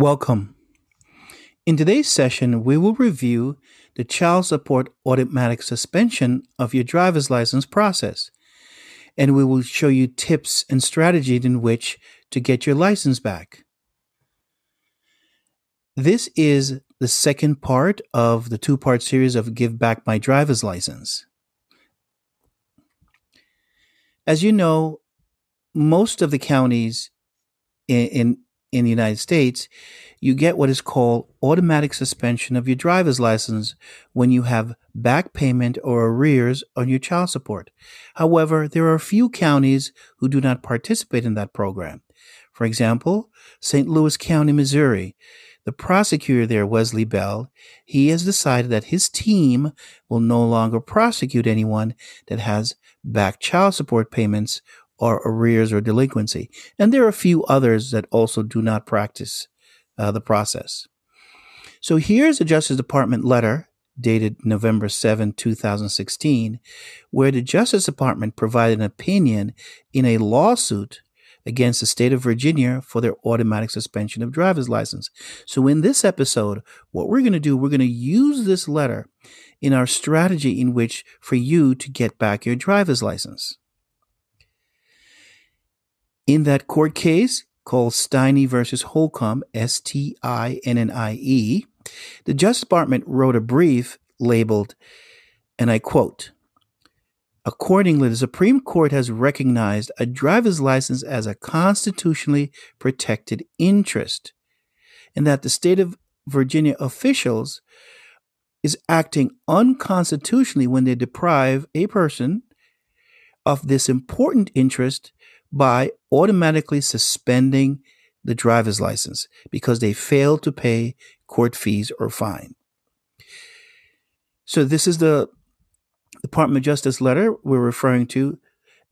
Welcome. In today's session, we will review the child support automatic suspension of your driver's license process, and we will show you tips and strategies in which to get your license back. This is the second part of the two part series of Give Back My Driver's License. As you know, most of the counties in, in, in the United States, you get what is called automatic suspension of your driver's license when you have back payment or arrears on your child support. However, there are a few counties who do not participate in that program. For example, St. Louis County, Missouri. The prosecutor there, Wesley Bell, he has decided that his team will no longer prosecute anyone that has back child support payments or arrears or delinquency. And there are a few others that also do not practice uh, the process. So here's a Justice Department letter dated November 7, 2016, where the Justice Department provided an opinion in a lawsuit against the state of Virginia for their automatic suspension of driver's license. So in this episode, what we're going to do, we're going to use this letter in our strategy in which for you to get back your driver's license. In that court case called Stinnie versus Holcomb, S T I N N I E, the Justice Department wrote a brief labeled, and I quote, Accordingly, the Supreme Court has recognized a driver's license as a constitutionally protected interest, and that the state of Virginia officials is acting unconstitutionally when they deprive a person of this important interest by automatically suspending the driver's license because they failed to pay court fees or fine. So this is the Department of Justice letter we're referring to.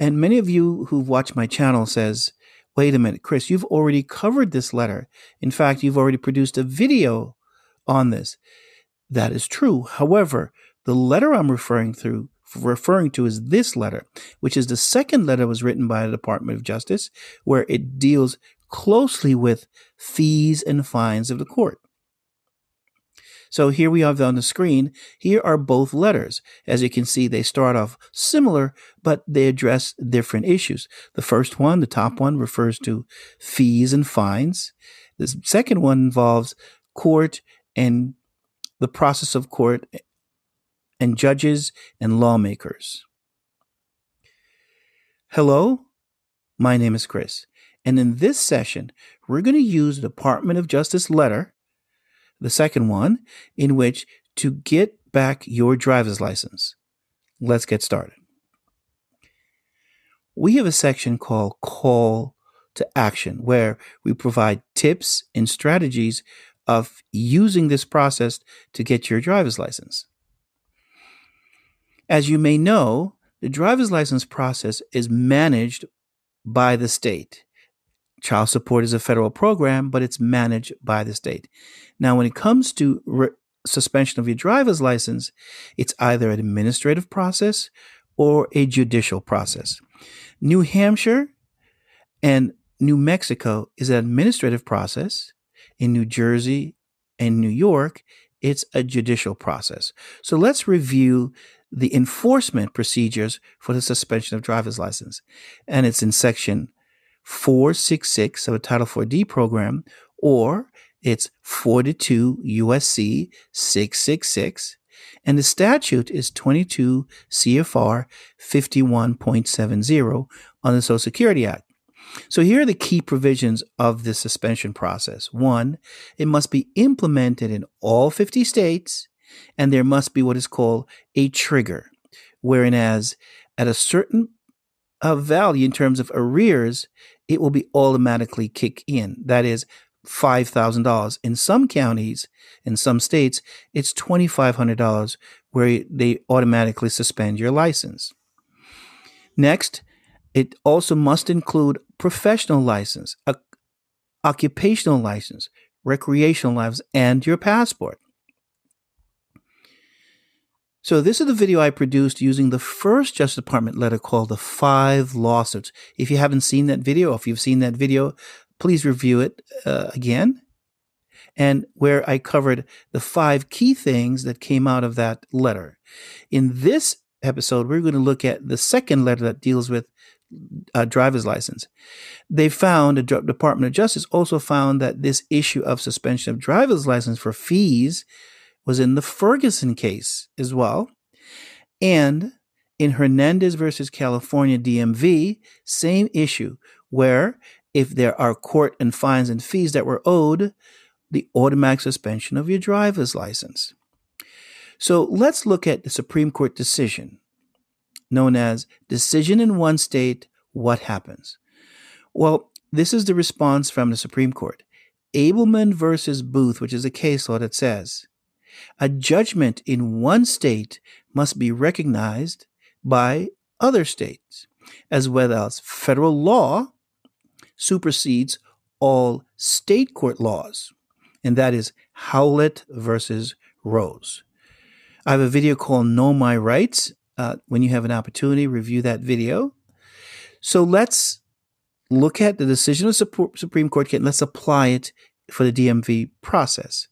And many of you who've watched my channel says, wait a minute, Chris, you've already covered this letter. In fact, you've already produced a video on this. That is true. However, the letter I'm referring through referring to is this letter, which is the second letter was written by the Department of Justice, where it deals closely with fees and fines of the court. So here we have on the screen. Here are both letters. As you can see, they start off similar, but they address different issues. The first one, the top one, refers to fees and fines. The second one involves court and the process of court and judges and lawmakers. Hello, my name is Chris, and in this session, we're going to use the Department of Justice letter, the second one, in which to get back your driver's license. Let's get started. We have a section called Call to Action, where we provide tips and strategies of using this process to get your driver's license. As you may know, the driver's license process is managed by the state. Child support is a federal program, but it's managed by the state. Now, when it comes to re- suspension of your driver's license, it's either an administrative process or a judicial process. New Hampshire and New Mexico is an administrative process. In New Jersey and New York, it's a judicial process. So let's review the enforcement procedures for the suspension of driver's license. And it's in section 466 of the Title 4D program, or it's 42 USC 666. And the statute is 22 CFR 51.70 on the Social Security Act. So here are the key provisions of the suspension process. One, it must be implemented in all 50 states and there must be what is called a trigger, whereas at a certain uh, value in terms of arrears, it will be automatically kick in. That is $5,000. In some counties, in some states, it's $2,500 where they automatically suspend your license. Next, it also must include professional license, a, occupational license, recreational license, and your passport. So this is the video I produced using the first Justice Department letter called the five lawsuits. If you haven't seen that video, if you've seen that video, please review it uh, again. and where I covered the five key things that came out of that letter. In this episode, we're going to look at the second letter that deals with a driver's license. They found, the Department of Justice also found that this issue of suspension of driver's license for fees was in the Ferguson case as well. And in Hernandez versus California DMV, same issue, where if there are court and fines and fees that were owed, the automatic suspension of your driver's license. So let's look at the Supreme Court decision known as Decision in One State, What Happens? Well, this is the response from the Supreme Court. Ableman versus Booth, which is a case law that says a judgment in one state must be recognized by other states, as well as federal law supersedes all state court laws. And that is Howlett versus Rose. I have a video called Know My Rights. Uh, when you have an opportunity, review that video. So let's look at the decision of the Supreme Court and let's apply it for the DMV process.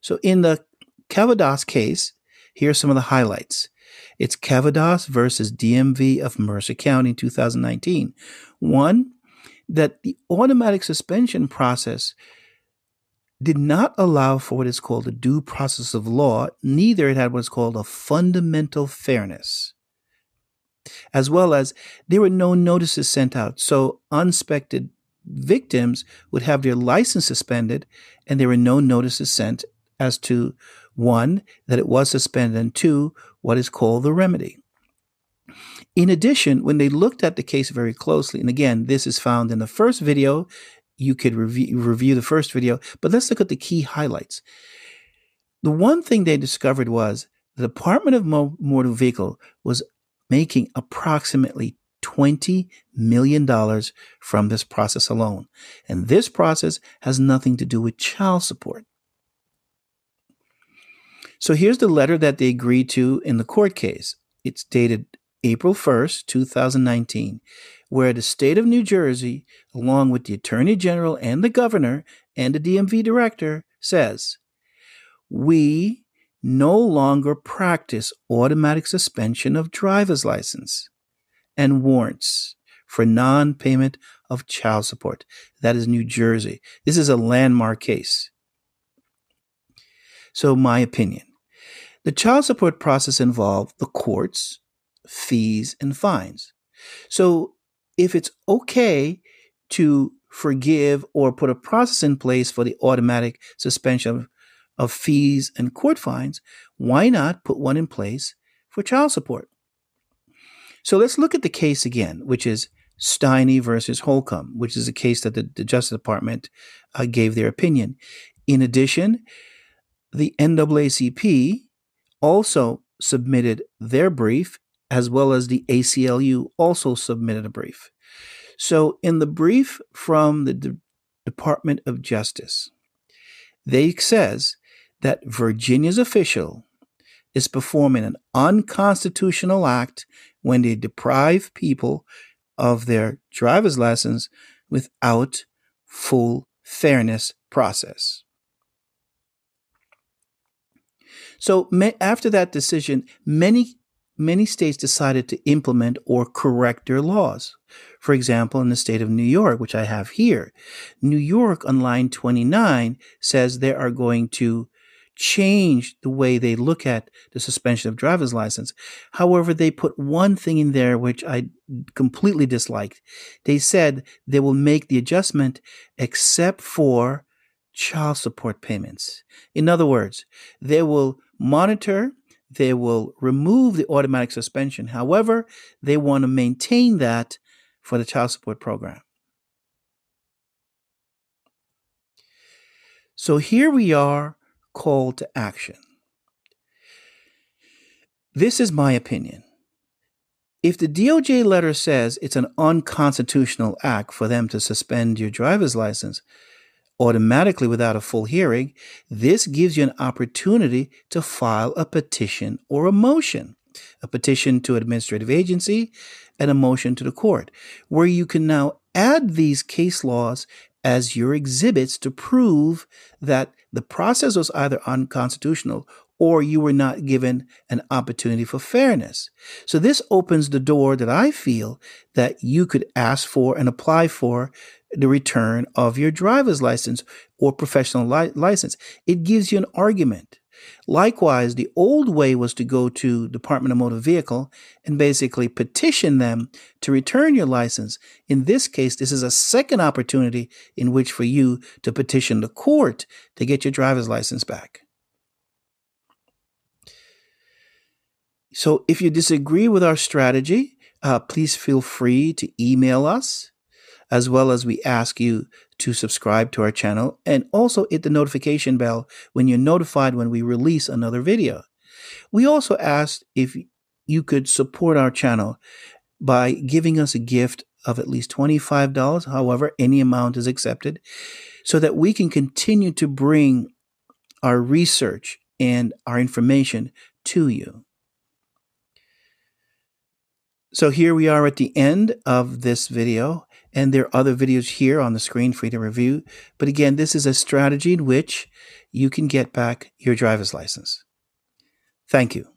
So in the Cavadas case, here are some of the highlights. It's Cavadas versus DMV of Mercer County in 2019. One, that the automatic suspension process did not allow for what is called a due process of law, neither it had what's called a fundamental fairness. As well as there were no notices sent out, so unsuspected victims would have their license suspended, and there were no notices sent as to one, that it was suspended, and two, what is called the remedy. In addition, when they looked at the case very closely, and again, this is found in the first video, you could review, review the first video, but let's look at the key highlights. The one thing they discovered was the Department of Motor Vehicle was making approximately $20 million from this process alone. And this process has nothing to do with child support. So here's the letter that they agreed to in the court case. It's dated April 1st, 2019, where the state of New Jersey, along with the Attorney General and the governor and the DMV director, says, We no longer practice automatic suspension of driver's license and warrants for non payment of child support. That is New Jersey. This is a landmark case. So, my opinion the child support process involved the courts, fees, and fines. So, if it's okay to forgive or put a process in place for the automatic suspension of, of fees and court fines, why not put one in place for child support? So let's look at the case again, which is Stinnie versus Holcomb, which is a case that the, the Justice Department uh, gave their opinion. In addition, the NAACP also submitted their brief, as well as the ACLU also submitted a brief. So, in the brief from the D- Department of Justice, they says that Virginia's official is performing an unconstitutional act when they deprive people of their driver's license without full fairness process. So after that decision, many many states decided to implement or correct their laws. For example, in the state of New York, which I have here, New York on line 29 says they are going to change the way they look at the suspension of driver's license. However, they put one thing in there which I completely disliked. They said they will make the adjustment except for child support payments. In other words, they will monitor, they will remove the automatic suspension. However, they want to maintain that for the child support program. So here we are, call to action. This is my opinion. If the DOJ letter says it's an unconstitutional act for them to suspend your driver's license, automatically without a full hearing, this gives you an opportunity to file a petition or a motion, a petition to administrative agency and a motion to the court, where you can now add these case laws as your exhibits to prove that the process was either unconstitutional or you were not given an opportunity for fairness. So this opens the door that I feel that you could ask for and apply for the return of your driver's license or professional li- license. It gives you an argument. Likewise, the old way was to go to Department of Motor Vehicle and basically petition them to return your license. In this case, this is a second opportunity in which for you to petition the court to get your driver's license back. So if you disagree with our strategy, uh, please feel free to email us, as well as we ask you to subscribe to our channel and also hit the notification bell when you're notified when we release another video. We also asked if you could support our channel by giving us a gift of at least $25. However, any amount is accepted so that we can continue to bring our research and our information to you. So here we are at the end of this video, and there are other videos here on the screen for you to review. But again, this is a strategy in which you can get back your driver's license. Thank you.